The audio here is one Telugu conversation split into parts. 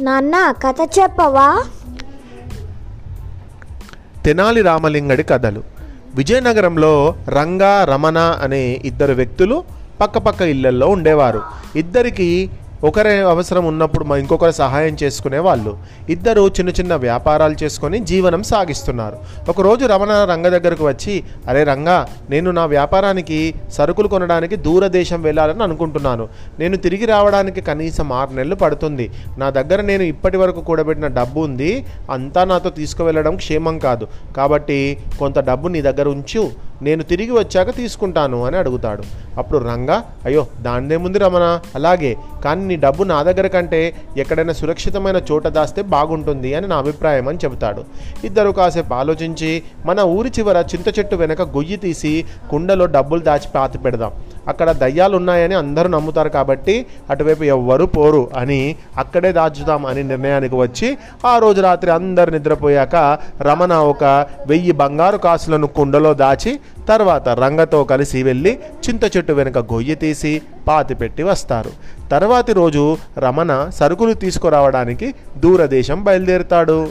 నాన్న కథ చెప్పవా? తెనాలి రామలింగడి కథలు. విజయనగరంలో రంగా రమణ అనే ఇద్దరు వ్యక్తులు పక్కపక్క ఇళ్ళల్లో ఉండేవారు. ఇద్దరికి ఒకరి అవసరం ఉన్నప్పుడు మా ఇంకొకరు సహాయం చేసుకునే వాళ్ళు. ఇద్దరు చిన్న చిన్న వ్యాపారాలు చేసుకొని జీవనం సాగిస్తున్నారు. ఒకరోజు రమణ రంగ దగ్గరకు వచ్చి అరే రంగా నేను నా వ్యాపారానికి సరుకులు కొనడానికి దూరదేశం వెళ్ళాలని అనుకుంటున్నాను. నేను తిరిగి రావడానికి కనీసం ఆరు నెలలు పడుతుంది. నా దగ్గర నేను ఇప్పటి వరకు కూడబెట్టిన డబ్బు ఉంది. అంతా నాతో తీసుకువెళ్ళడం క్షేమం కాదు. కాబట్టి కొంత డబ్బు నీ దగ్గర ఉంచు. నేను తిరిగి వచ్చాక తీసుకుంటాను అని అడుగుతాడు. అప్పుడు రంగా అయ్యో దానిదేముంది రమణ. అలాగే కానీ నీ డబ్బు నా దగ్గర కంటే ఎక్కడైనా సురక్షితమైన చోట దాస్తే బాగుంటుంది అని నా అభిప్రాయం అని చెబుతాడు. ఇద్దరు కాసేపు ఆలోచించి మన ఊరి చివర చింత చెట్టు వెనక గొయ్యి తీసి కుండలో డబ్బులు దాచి పాతి పెడదాం. అక్కడ దయ్యాలు ఉన్నాయని అందరూ నమ్ముతారు కాబట్టి అటువైపు ఎవ్వరూ పోరు అని అక్కడే దాచుదాం అని నిర్ణయానికి వచ్చి ఆ రోజు రాత్రి అందరు నిద్రపోయాక రమణ ఒక వెయ్యి బంగారు కాసులను కుండలో దాచి తర్వాత రంగతో కలిసి వెళ్ళి చింత చెట్టు వెనుక గొయ్యి తీసి పాతి పెట్టి వస్తారు. తర్వాతి రోజు రమణ సరుకులు తీసుకురావడానికి దూరదేశం బయలుదేరుతాడు.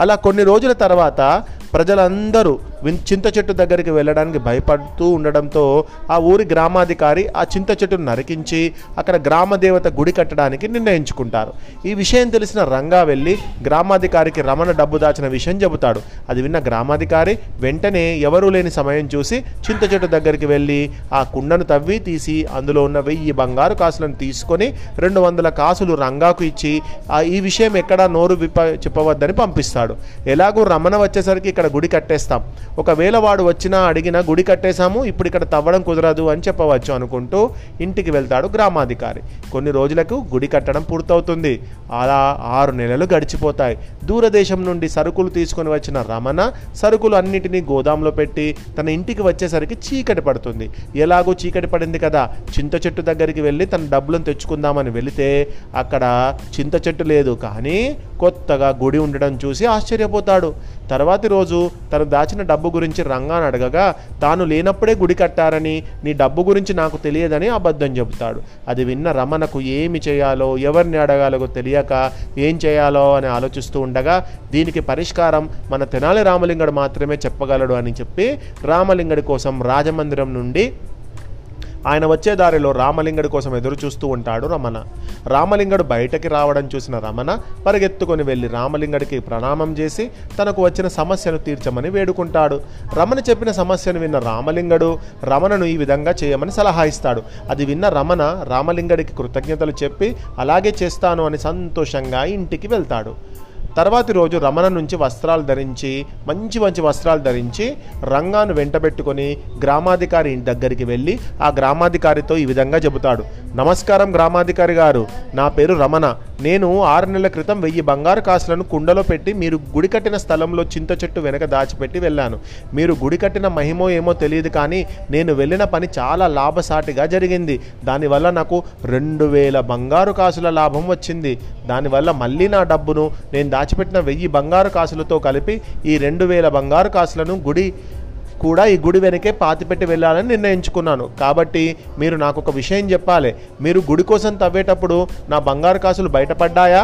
అలా కొన్ని రోజుల తర్వాత ప్రజలందరూ చింత చెట్టు దగ్గరికి వెళ్ళడానికి భయపడుతూ ఉండడంతో ఆ ఊరి గ్రామాధికారి ఆ చింత చెట్టును నరికించి అక్కడ గ్రామ దేవత గుడి కట్టడానికి నిర్ణయించుకుంటారు. ఈ విషయం తెలిసిన రంగా వెళ్ళి గ్రామాధికారికి రమణ డబ్బు దాచిన విషయం చెబుతాడు. అది విన్న గ్రామాధికారి వెంటనే ఎవరూ లేని సమయం చూసి చింత చెట్టు దగ్గరికి వెళ్ళి ఆ కుండను తవ్వి తీసి అందులో ఉన్న వెయ్యి బంగారు కాసులను తీసుకొని రెండు వందల కాసులు రంగాకు ఇచ్చి ఆ ఈ విషయం ఎక్కడా నోరు విప్ప చెప్పవద్దని పంపిస్తాడు. ఎలాగో రమణ వచ్చేసరికి ఇక్కడ గుడి కట్టేస్తాం. ఒకవేళ వాడు వచ్చినా అడిగినా గుడి కట్టేశాము ఇప్పుడు ఇక్కడ తవ్వడం కుదరదు అని చెప్పవచ్చు అనుకుంటూ ఇంటికి వెళ్తాడు గ్రామాధికారి. కొన్ని రోజులకు గుడి కట్టడం పూర్తవుతుంది. అలా ఆరు నెలలు గడిచిపోతాయి. దూరదేశం నుండి సరుకులు తీసుకొని వచ్చిన రమణ సరుకులు అన్నిటినీ గోదాంలో పెట్టి తన ఇంటికి వచ్చేసరికి చీకటి పడుతుంది. ఎలాగో చీకటి పడింది కదా. చింత చెట్టు దగ్గరికి వెళ్ళి తన డబ్బులను తెచ్చుకుందామని వెళితే అక్కడ చింత చెట్టు లేదు. కానీ కొత్తగా గుడి ఉండడం చూసి ఆశ్చర్యపోతాడు. తర్వాతి రోజు తను దాచిన డబ్బు గురించి రంగాను అడగగా తాను లేనప్పుడే గుడి కట్టారని నీ డబ్బు గురించి నాకు తెలియదని అబద్ధం చెబుతాడు. అది విన్న రమణకు ఏమి చేయాలో ఎవరిని అడగాలో తెలియక ఏం చేయాలో అని ఆలోచిస్తూ ఉండగా దీనికి పరిష్కారం మన తెనాలి రామలింగడు మాత్రమే చెప్పగలడు అని చెప్పి రామలింగడి కోసం రాజమందిరం నుండి ఆయన వచ్చే దారిలో రామలింగడి కోసం ఎదురు చూస్తూ ఉంటాడు రమణ. రామలింగడు బయటకి రావడం చూసిన రమణ పరిగెత్తుకొని వెళ్ళి రామలింగడికి ప్రణామం చేసి తనకు వచ్చిన సమస్యను తీర్చమని వేడుకుంటాడు. రమణ చెప్పిన సమస్యను విన్న రామలింగడు రమణను ఈ విధంగా చేయమని సలహా ఇస్తాడు. అది విన్న రమణ రామలింగడికి కృతజ్ఞతలు చెప్పి అలాగే చేస్తాను అని సంతోషంగా ఇంటికి వెళ్తాడు. తర్వాతి రోజు రమణ నుంచి వస్త్రాలు ధరించి మంచి మంచి వస్త్రాలు ధరించి రంగాను వెంటబెట్టుకొని గ్రామాధికారి ఇంటి దగ్గరికి వెళ్ళి ఆ గ్రామాధికారితో ఈ విధంగా చెబుతాడు. నమస్కారం గ్రామాధికారి గారు. నా పేరు రమణ. నేను ఆరు నెలల క్రితం వెయ్యి బంగారు కాసులను కుండలో పెట్టి మీరు గుడి కట్టిన స్థలంలో చింత చెట్టు వెనక దాచిపెట్టి వెళ్ళాను. మీరు గుడి కట్టిన మహిమో ఏమో తెలియదు కానీ నేను వెళ్ళిన పని చాలా లాభసాటిగా జరిగింది. దానివల్ల నాకు రెండు వేల బంగారు కాసుల లాభం వచ్చింది. దానివల్ల మళ్ళీ నా డబ్బును నేను దాచిపెట్టిన వెయ్యి బంగారు కాసులతో కలిపి ఈ రెండు వేల బంగారు కాసులను గుడి కూడా ఈ గుడి వెనకే పాతిపెట్టి వెళ్ళాలని నిర్ణయించుకున్నాను. కాబట్టి మీరు నాకు ఒక విషయం చెప్పాలి. మీరు గుడి కోసం తవ్వేటప్పుడు నా బంగారు కాసులు బయటపడ్డాయా?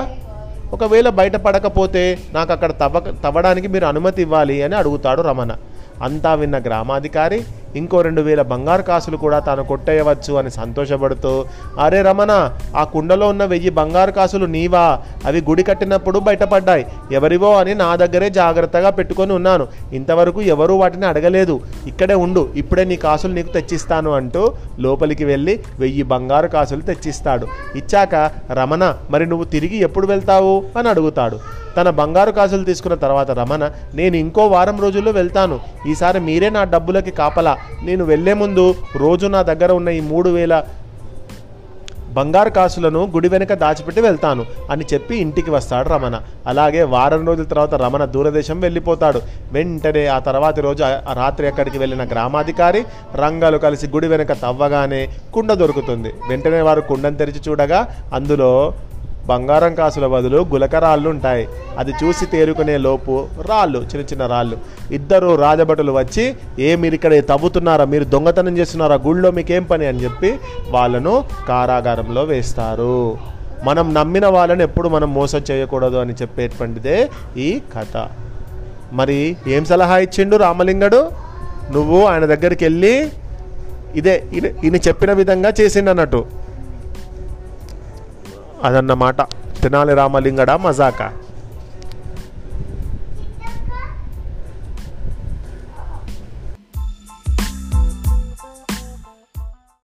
ఒకవేళ బయటపడకపోతే నాకు అక్కడ తవ్వ తవ్వడానికి మీరు అనుమతి ఇవ్వాలి అని అడుగుతాడు రమణ. అంతా విన్న గ్రామాధికారి ఇంకో రెండు వేల బంగారు కాసులు కూడా తాను కొట్టేయవచ్చు అని సంతోషపడుతూ అరే రమణ ఆ కుండలో ఉన్న వెయ్యి బంగారు కాసులు నీవా? అవి గుడి కట్టినప్పుడు బయటపడ్డాయి. ఎవరివో అని నా దగ్గరే జాగ్రత్తగా పెట్టుకొని ఉన్నాను. ఇంతవరకు ఎవరూ వాటిని అడగలేదు. ఇక్కడే ఉండు ఇప్పుడే నీ కాసులు నీకు తెచ్చిస్తాను అంటూ లోపలికి వెళ్ళి వెయ్యి బంగారు కాసులు తెచ్చిస్తాడు. ఇచ్చాక రమణ మరి నువ్వు తిరిగి ఎప్పుడు వెళ్తావు? అని అడుగుతాడు. తన బంగారు కాసులు తీసుకున్న తర్వాత రమణ నేను ఇంకో వారం రోజుల్లో వెళ్తాను. ఈసారి మీరే నా డబ్బులకి కాపలా. నేను వెళ్ళే ముందు రోజు నా దగ్గర ఉన్న ఈ మూడు వేల బంగారు కాసులను గుడి వెనుక దాచిపెట్టి వెళ్తాను అని చెప్పి ఇంటికి వస్తాడు రమణ. అలాగే వారం రోజుల తర్వాత రమణ దూరదేశం వెళ్ళిపోతాడు. వెంటనే ఆ తర్వాతి రోజు రాత్రి అక్కడికి వెళ్ళిన గ్రామాధికారి రంగాలు కలిసి గుడి వెనుక తవ్వగానే కుండ దొరుకుతుంది. వెంటనే వారు కుండను తెరిచి చూడగా అందులో బంగారం కాసుల బదులు గులక రాళ్ళు ఉంటాయి అది చూసి తేరుకునే లోపు రాళ్ళు చిన్న చిన్న రాళ్ళు. ఇద్దరు రాజభటులు వచ్చి ఏ మీరు ఇక్కడ తవ్వుతున్నారా? మీరు దొంగతనం చేస్తున్నారా? గుళ్ళో మీకేం పని? అని చెప్పి వాళ్ళను కారాగారంలో వేస్తారు. మనం నమ్మిన వాళ్ళని ఎప్పుడు మనం మోసం చేయకూడదు అని చెప్పేటువంటిదే ఈ కథ. మరి ఏం సలహా ఇచ్చిండు రామలింగడు? నువ్వు ఆయన దగ్గరికి వెళ్ళి ఇదే ఈయన ఈయన చెప్పిన విధంగా చేసిండు అన్నట్టు అదన్నమాట. తినాలి రామలింగడా మజాకా?